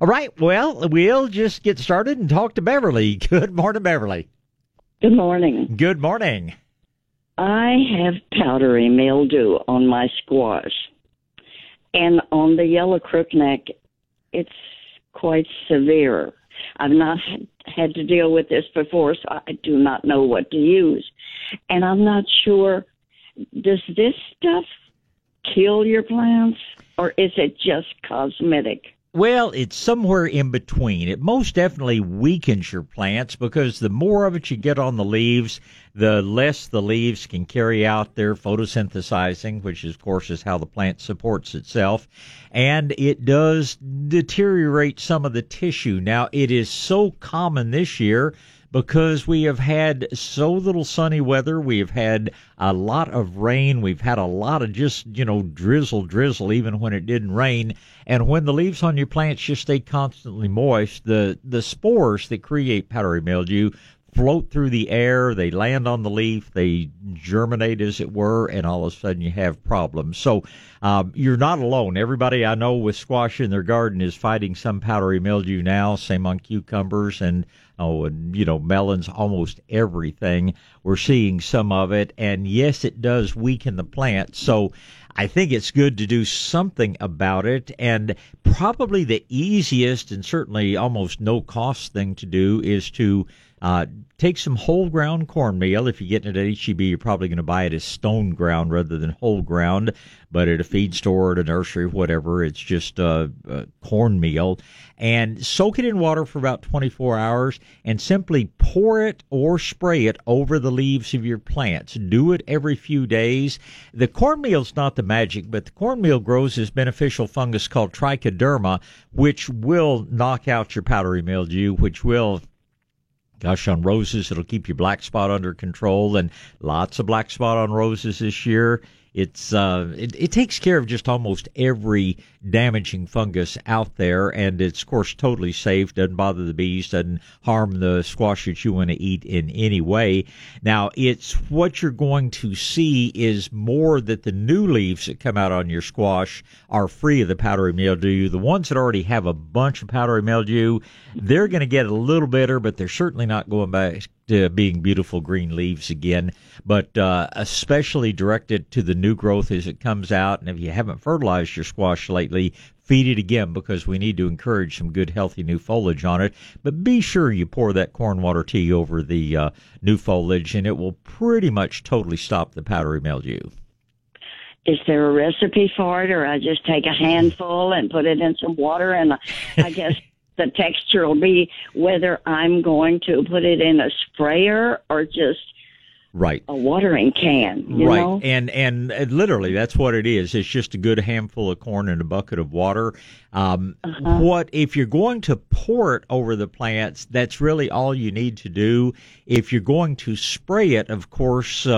All right. Well, we'll just get started and talk to Beverly. Good morning, Beverly. Good morning. Good morning. I have powdery mildew on my squash. And on the yellow crookneck, it's quite severe. I've not had to deal with this before, so I do not know what to use. And I'm not sure does this stuff kill your plants or is it just cosmetic? Well, it's somewhere in between. It most definitely weakens your plants because the more of it you get on the leaves, the less the leaves can carry out their photosynthesizing, which of course is how the plant supports itself. And it does deteriorate some of the tissue. Now, it is so common this year because we have had so little sunny weather. We have had a lot of rain. We've had a lot of just, you know, drizzle, drizzle, even when it didn't rain. And when the leaves on your plants just stay constantly moist, the, the spores that create powdery mildew float through the air, they land on the leaf, they germinate, as it were, and all of a sudden you have problems. So um, you're not alone. Everybody I know with squash in their garden is fighting some powdery mildew now. Same on cucumbers and oh, and you know melons, almost everything. We're seeing some of it, and yes, it does weaken the plant. So. I think it's good to do something about it. And probably the easiest and certainly almost no cost thing to do is to uh, take some whole ground cornmeal. If you get it at HEB, you're probably going to buy it as stone ground rather than whole ground. But at a feed store, at a nursery, whatever, it's just uh, uh, cornmeal. And soak it in water for about 24 hours and simply pour it or spray it over the leaves of your plants. Do it every few days. The cornmeal's not the magic, but the cornmeal grows this beneficial fungus called trichoderma, which will knock out your powdery mildew, which will Gosh, on roses, it'll keep your black spot under control, and lots of black spot on roses this year. It's uh, it, it takes care of just almost every damaging fungus out there, and it's of course totally safe. Doesn't bother the bees, doesn't harm the squash that you want to eat in any way. Now, it's what you're going to see is more that the new leaves that come out on your squash are free of the powdery mildew. The ones that already have a bunch of powdery mildew, they're going to get a little bitter, but they're certainly not going back to being beautiful green leaves again, but uh, especially directed to the new growth as it comes out. And if you haven't fertilized your squash lately, feed it again because we need to encourage some good, healthy new foliage on it. But be sure you pour that corn water tea over the uh, new foliage, and it will pretty much totally stop the powdery mildew. Is there a recipe for it, or I just take a handful and put it in some water and I guess the texture will be whether I'm going to put it in a sprayer or just right. A watering can right. know? and and literally that's what it is. It's just a good handful of corn in a bucket of water. Um, uh-huh. what if you're going to pour it over the plants that's really all you need to do. If you're going to spray it of course uh,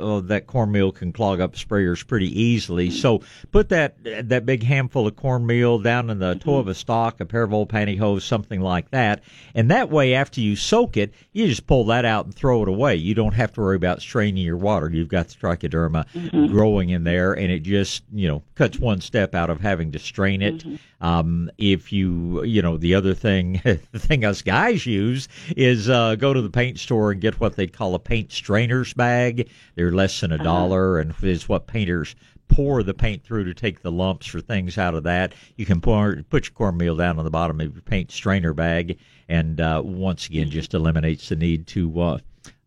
oh, that cornmeal can clog up sprayers pretty easily. So put that that big handful of cornmeal down in the mm-hmm. toe of a stalk a pair of old pantyhose something like that. And that way after you soak it you just pull that out and throw it away. You don't have to worry about straining your water. You've got the trichoderma mm-hmm. growing in there, and it just you know cuts one step out of having to strain it. Mm-hmm. Um, if you you know the other thing, the thing us guys use is uh, go to the paint store and get what they call a paint strainer's bag. They're less than a uh-huh. dollar, and is what painters pour the paint through to take the lumps or things out of that. You can pour, put your cornmeal down on the bottom of your paint strainer bag, and uh, once again, mm-hmm. just eliminates the need to uh,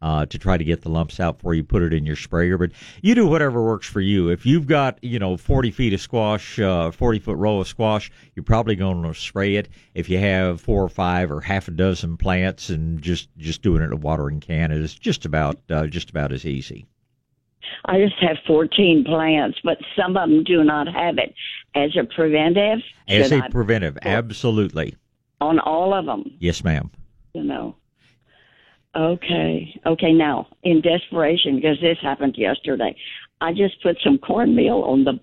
uh, to try to get the lumps out before you put it in your sprayer. But you do whatever works for you. If you've got you know 40 feet of squash, uh, 40 foot row of squash, you're probably going to spray it. If you have four or five or half a dozen plants, and just just doing it in a watering can is just about uh, just about as easy. I just have 14 plants, but some of them do not have it as a preventive. As a I preventive, absolutely. On all of them. Yes, ma'am. You know. Okay. Okay. Now, in desperation, because this happened yesterday, I just put some cornmeal on the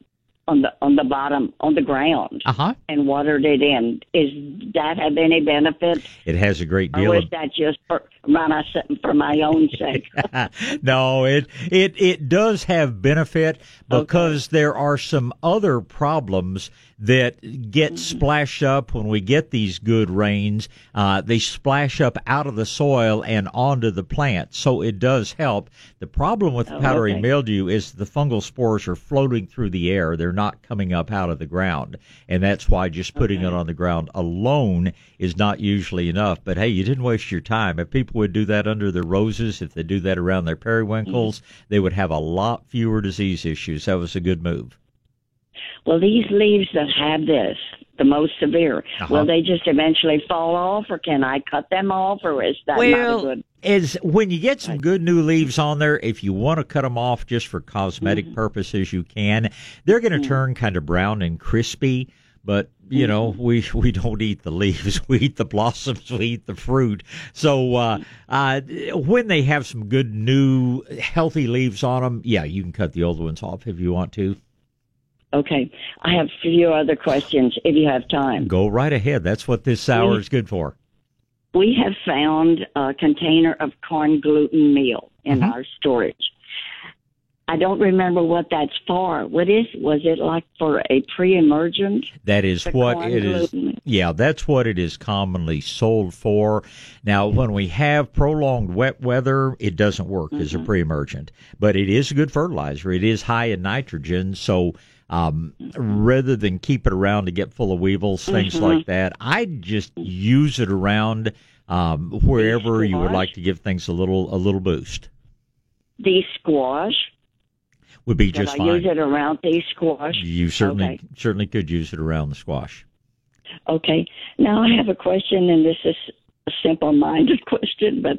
on the on the bottom on the ground uh-huh. and watered it in. Is that have any benefit? It has a great deal. Or is that just for my for my own sake? no, it it it does have benefit because okay. there are some other problems that get splashed up when we get these good rains. Uh, they splash up out of the soil and onto the plant, so it does help. The problem with Oh, powdery okay. mildew is the fungal spores are floating through the air; they're not coming up out of the ground, and that's why just putting it on the ground alone is not usually enough. But hey, you didn't waste your time. If people would do that under their roses, if they do that around their periwinkles, they would have a lot fewer disease issues. That was a good move. Well, these leaves that have this, the most severe, Uh-huh. will they just eventually fall off, or can I cut them off, or is that not a good? is when you get some good new leaves on there, if you want to cut them off just for cosmetic purposes, you can. They're going to turn kind of brown and crispy, but you know we we don't eat the leaves. We eat the blossoms. We eat the fruit. So uh, uh, when they have some good new healthy leaves on them, yeah, you can cut the old ones off if you want to. Okay, I have a few other questions if you have time. Go right ahead. That's what this hour is good for. We have found a container of corn gluten meal in Mhm. our storage. I don't remember what that's for. What is was it like for a pre-emergent? That is what it is. gluten. Yeah, that's what it is commonly sold for. Now, when we have prolonged wet weather, it doesn't work as Mm-hmm. a pre-emergent, but it is a good fertilizer. It is high in nitrogen, so um, rather than keep it around to get full of weevils, things Mm-hmm. like that, I just use it around um, wherever you would like to give things a little a little boost. The squash. Would be just I fine. use it around the squash? You certainly Okay. certainly could use it around the squash. Okay. Now I have a question, and this is a simple-minded question, but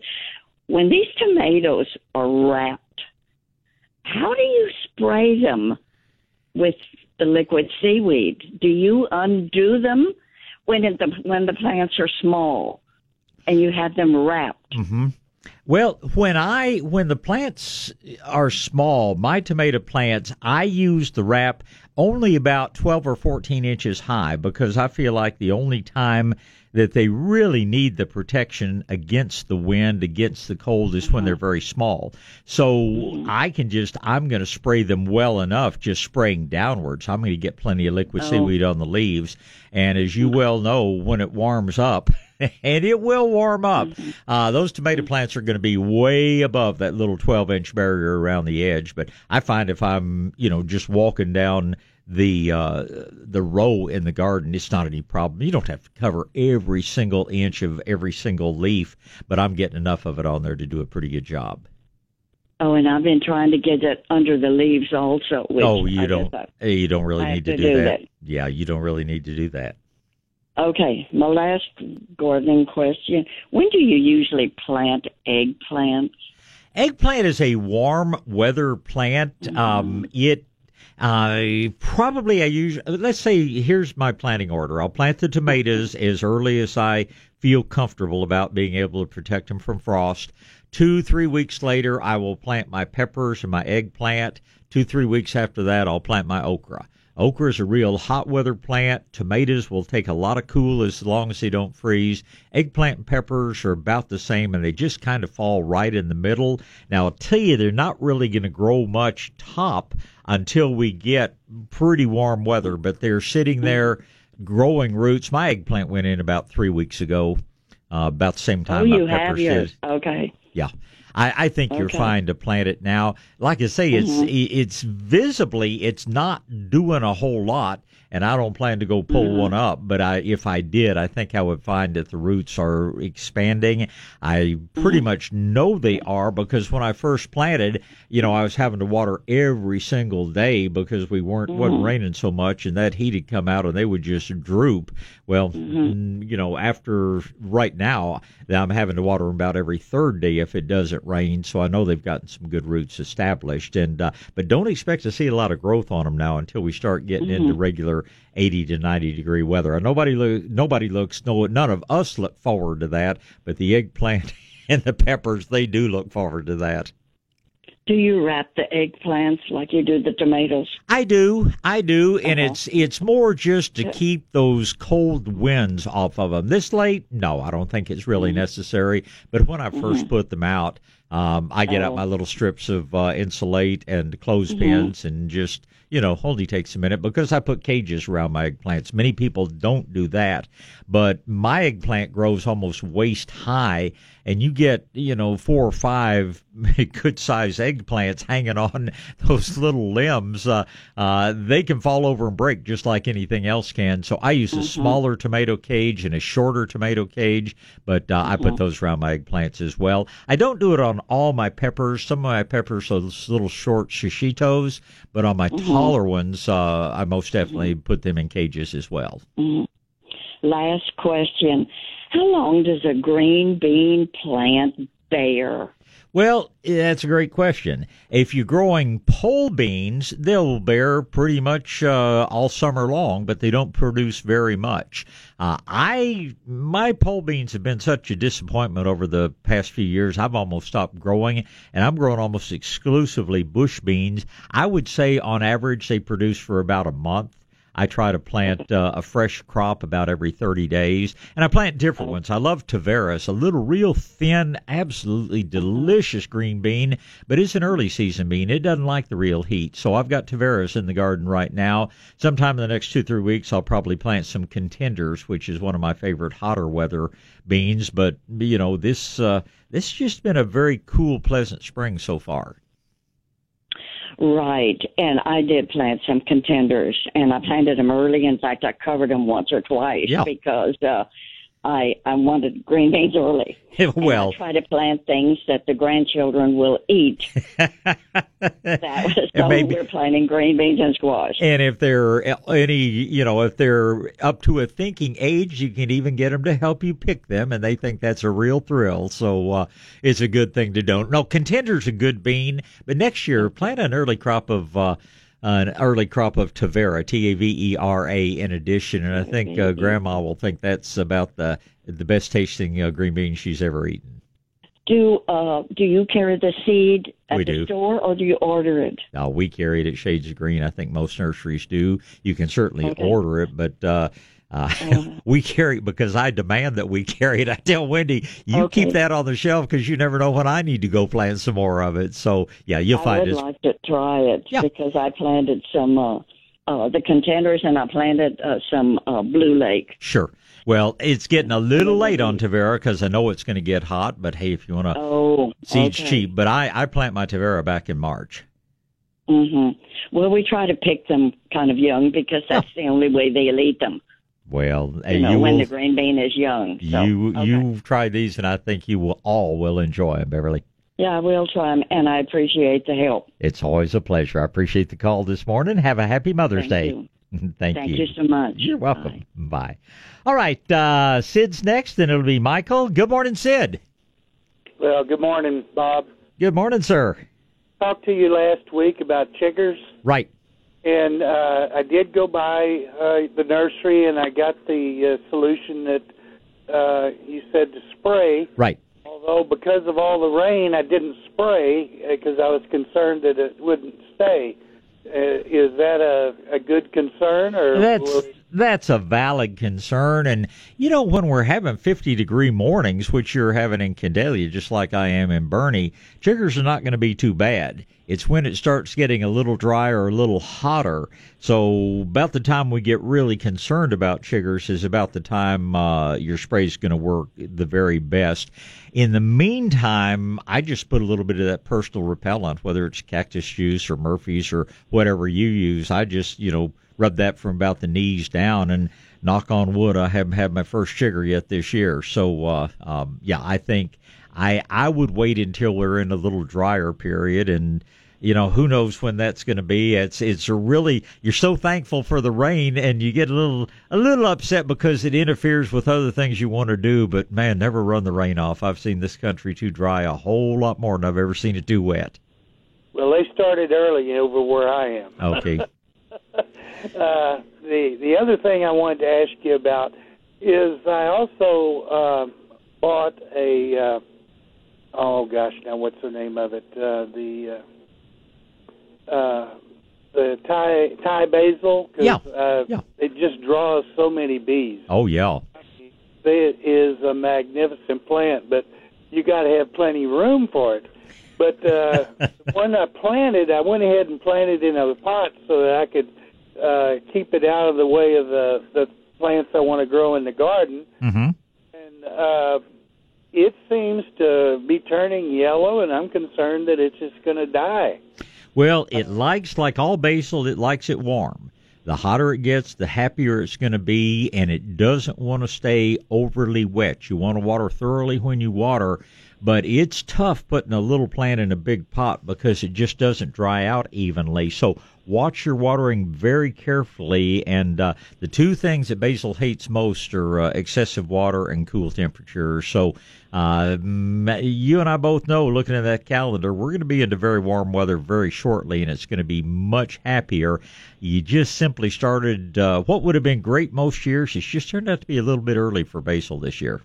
when these tomatoes are wrapped, how do you spray them with the liquid seaweed? Do you undo them when the when the plants are small and you have them wrapped? hmm Well, when I when the plants are small, my tomato plants, I use the wrap only about twelve or fourteen inches high because I feel like the only time that they really need the protection against the wind, against the cold, is when they're uh-huh. very small. So I can just I'm going to spray them well enough, just spraying downwards. I'm going to get plenty of liquid Oh. seaweed on the leaves, and as you hmm. well know, when it warms up. and it will warm up. Uh, those tomato plants are going to be way above that little 12 inch barrier around the edge. But I find if I'm, you know, just walking down the uh, the row in the garden, it's not any problem. You don't have to cover every single inch of every single leaf, but I'm getting enough of it on there to do a pretty good job. Oh, and I've been trying to get it under the leaves also. Oh, you I don't. eh, You don't really I need to to do, do that. that. Yeah, you don't really need to do that. Okay, my last gardening question: When do you usually plant eggplants? Eggplant is a warm weather plant. Um, it uh, probably I use. Let's say here's my planting order. I'll plant the tomatoes as early as I feel comfortable about being able to protect them from frost. Two, three weeks later, I will plant my peppers and my eggplant. Two, three weeks after that, I'll plant my okra. Okra is a real hot weather plant. Tomatoes will take a lot of cool as long as they don't freeze. Eggplant and peppers are about the same and they just kind of fall right in the middle. Now, I'll tell you, they're not really going to grow much top until we get pretty warm weather, but they're sitting there growing roots. My eggplant went in about three weeks ago, uh, about the same Oh, time my you have peppers did. Okay. Yeah. I, I think you're fine to plant it now. Like I say, it's Mhm. it's visibly it's not doing a whole lot, and I don't plan to go pull Mhm. one up. But I, if I did, I think I would find that the roots are expanding. I pretty much know they are because when I first planted, you know, I was having to water every single day because we weren't wasn't Mhm. raining so much, and that heat had come out, and they would just droop. Well, Mhm. mm, you know, after right now, I'm having to water them about every third day if it doesn't rain. So I know they've gotten some good roots established. And uh, but don't expect to see a lot of growth on them now until we start getting into Mhm. Regular 80 to 90 degree weather. And nobody lo- nobody looks no none of us look forward to that, but the eggplant and the peppers they do look forward to that. Do you wrap the eggplants like you do the tomatoes? I do, I do, and Uh-huh. it's it's more just to keep those cold winds off of them. This late, no, I don't think it's really Mhm. necessary. But when I 1st Mhm. put them out, Um, I get out Oh. my little strips of uh, insulate and clothespins and just, you know, only takes a minute because I put cages around my eggplants. Many people don't do that, but my eggplant grows almost waist high, and you get, you know, four or five good sized eggplants hanging on those little limbs. Uh, uh, they can fall over and break just like anything else can. So I use a smaller tomato cage and a shorter tomato cage, but uh, I put those around my eggplants as well. I don't do it on all my peppers. Some of my peppers are those little short shishitos, but on my taller ones, uh, I most definitely put them in cages as well. Last question. How long does a green bean plant bear? Well, that's a great question. If you're growing pole beans, they'll bear pretty much uh, all summer long, but they don't produce very much. Uh, I my pole beans have been such a disappointment over the past few years. I've almost stopped growing, and I'm growing almost exclusively bush beans. I would say on average they produce for about a month. I try to plant uh, a fresh crop about every 30 days, and I plant different ones. I love Tavera, a little real thin, absolutely delicious green bean, but it's an early season bean. It doesn't like the real heat. So I've got Tavera in the garden right now. Sometime in the next two, three weeks, I'll probably plant some contenders, which is one of my favorite hotter weather beans. But, you know, this, uh, this has just been a very cool, pleasant spring so far. Right, and I did plant some contenders, and I planted them early. In fact, I covered them once or twice Yeah. because uh, I I wanted green beans early. Well, try to plant things that the grandchildren will eat. that was so maybe- we're planting green beans and squash. And if they're any, you know, if they're up to a thinking age, you can even get them to help you pick them, and they think that's a real thrill. So uh, it's a good thing to don't. No, contender's a good bean, but next year plant an early crop of. Uh, an early crop of Tavera, T A V E R A, in addition, and I think uh, Grandma will think that's about the the best tasting uh, green bean she's ever eaten. Do uh do you carry the seed at We the do. store or do you order it? Uh, we carry it at Shades of Green. I think most nurseries do. You can certainly Okay. order it, but uh, uh, we carry it because I demand that we carry it. I tell Wendy, you Okay. keep that on the shelf because you never know when I need to go plant some more of it. So yeah, you'll I find I would it. like to try it Yeah. because I planted some uh uh the contenders and I planted uh, some uh blue lake. Sure. Well, it's getting a little late on Tavera because I know it's going to get hot. But hey, if you want to, Oh, seeds okay. cheap. But I I plant my Tavera back in March. Mm-hmm. Well, we try to pick them kind of young because that's the only way they'll eat them. Well, You hey, know, you when will. the green bean is young. So, you okay. you've tried these, and I think you will all will enjoy them, Beverly. Yeah, I will try them, and I appreciate the help. It's always a pleasure. I appreciate the call this morning. Have a happy Mother's Thank Day. you. Thank, Thank you. you so much. You're welcome. Bye. Bye. All right. Uh, Sid's next, then it'll be Michael. Good morning, Sid. Well, good morning, Bob. Good morning, sir. Talked to you last week about chiggers, Right. And uh, I did go by uh, the nursery, and I got the uh, solution that uh, you said to spray. Right. Although because of all the rain, I didn't spray because I was concerned that it wouldn't stay. Uh, is that a, a good concern, or That's that's a valid concern, and you know when we're having 50 degree mornings, which you're having in Candelia, just like I am in Boerne, chiggers are not going to be too bad. It's when it starts getting a little drier, or a little hotter. So about the time we get really concerned about chiggers is about the time uh, your spray is going to work the very best. In the meantime, I just put a little bit of that personal repellent, whether it's cactus juice or Murphy's or whatever you use. I just you know rub that from about the knees down and knock on wood i haven't had my first sugar yet this year. So uh um yeah i think i i would wait until we're in a little drier period and you know who knows when that's going to be. It's it's a really you're so thankful for the rain and you get a little a little upset because it interferes with other things you want to do but man never run the rain off. I've seen this country too dry a whole lot more than i've ever seen it too wet. Well, they started early over where I am. okay Uh, the the other thing I wanted to ask you about is I also uh, bought a uh, oh gosh now what's the name of it uh, the uh, uh, the Thai Thai basil 'cause, Yeah, uh, yeah. it just draws so many bees. oh yeah It is a magnificent plant, but you got to have plenty of room for it. But uh, when I planted, I went ahead and planted in a pot so that I could uh, keep it out of the way of the the plants I want to grow in the garden. Mm-hmm. And uh, it seems to be turning yellow, and I'm concerned that it's just going to die. Well, it likes, like all basil, it likes it warm. The hotter it gets, the happier it's going to be, and it doesn't want to stay overly wet. You want to water thoroughly when you water, but it's tough putting a little plant in a big pot because it just doesn't dry out evenly. So watch your watering very carefully. And uh, the two things that basil hates most are uh, excessive water and cool temperatures. So uh, you and I both know, looking at that calendar, we're going to be into very warm weather very shortly, and it's going to be much happier. You just simply started uh, what would have been great most years. It's just turned out to be a little bit early for basil this year.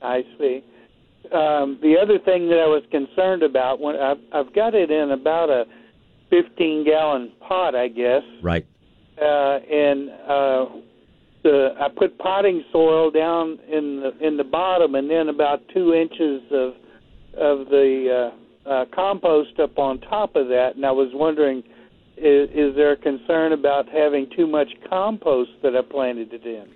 I see um, the other thing that I was concerned about when I've, I've got it in about a 15 gallon pot, I guess. Right. Uh, and uh, the I put potting soil down in the in the bottom, and then about two inches of of the uh, uh, compost up on top of that. And I was wondering, is, is there a concern about having too much compost that I planted it in?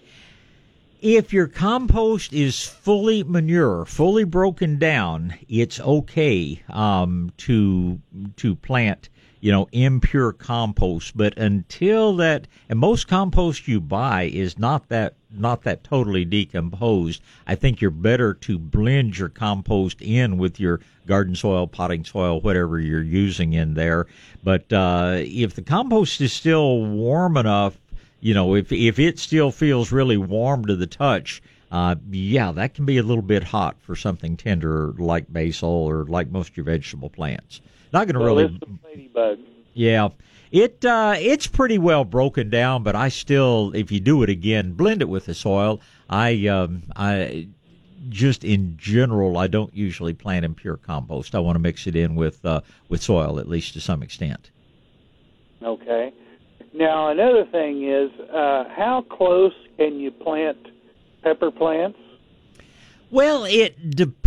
if your compost is fully manure, fully broken down, it's okay um, to to plant, you know, impure compost. But until that, and most compost you buy is not that not that totally decomposed. I think you're better to blend your compost in with your garden soil, potting soil, whatever you're using in there. But uh, if the compost is still warm enough you know, if if it still feels really warm to the touch, uh, yeah, that can be a little bit hot for something tender like basil or like most of your vegetable plants. Not going to really. Ladybug. Yeah, it uh, it's pretty well broken down, but I still, if you do it again, blend it with the soil. I um, I just in general, I don't usually plant in pure compost. I want to mix it in with uh, with soil at least to some extent. Okay. Now, another thing is, uh, how close can you plant pepper plants? Well, it depends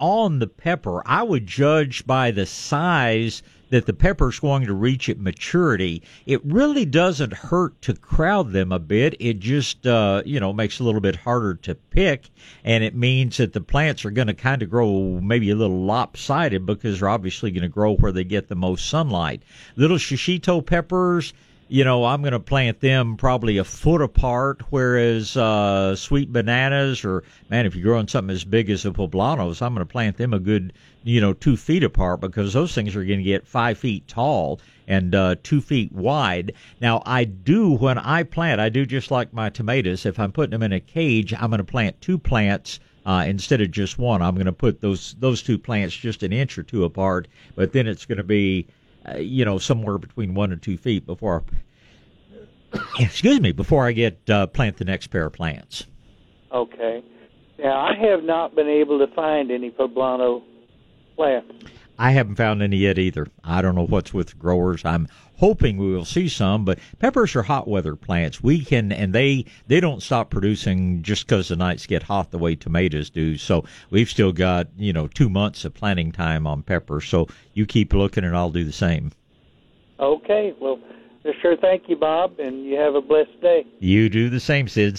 on the pepper. I would judge by the size that the pepper's going to reach at maturity. It really doesn't hurt to crowd them a bit. It just, uh, you know, makes it a little bit harder to pick, and it means that the plants are going to kind of grow maybe a little lopsided because they're obviously going to grow where they get the most sunlight. Little shishito peppers, you know, I'm going to plant them probably a foot apart, whereas uh, sweet bananas or, man, if you're growing something as big as the poblanos, I'm going to plant them a good, you know, two feet apart because those things are going to get five feet tall and uh, two feet wide. Now, I do, when I plant, I do just like my tomatoes. If I'm putting them in a cage, I'm going to plant two plants. Uh, instead of just one, I'm going to put those those two plants just an inch or two apart. But then it's going to be uh, you know, somewhere between one and two feet before, excuse me, before I get uh, plant the next pair of plants. Okay. Now I have not been able to find any poblano plants. I haven't found any yet either. I don't know what's with growers. I'm hoping we will see some, but peppers are hot weather plants. We can, and they they don't stop producing just because the nights get hot the way tomatoes do. So we've still got you know two months of planting time on peppers. So you keep looking, and I'll do the same. Okay. Well, sure. Thank you, Bob, and you have a blessed day. You do the same, Sid.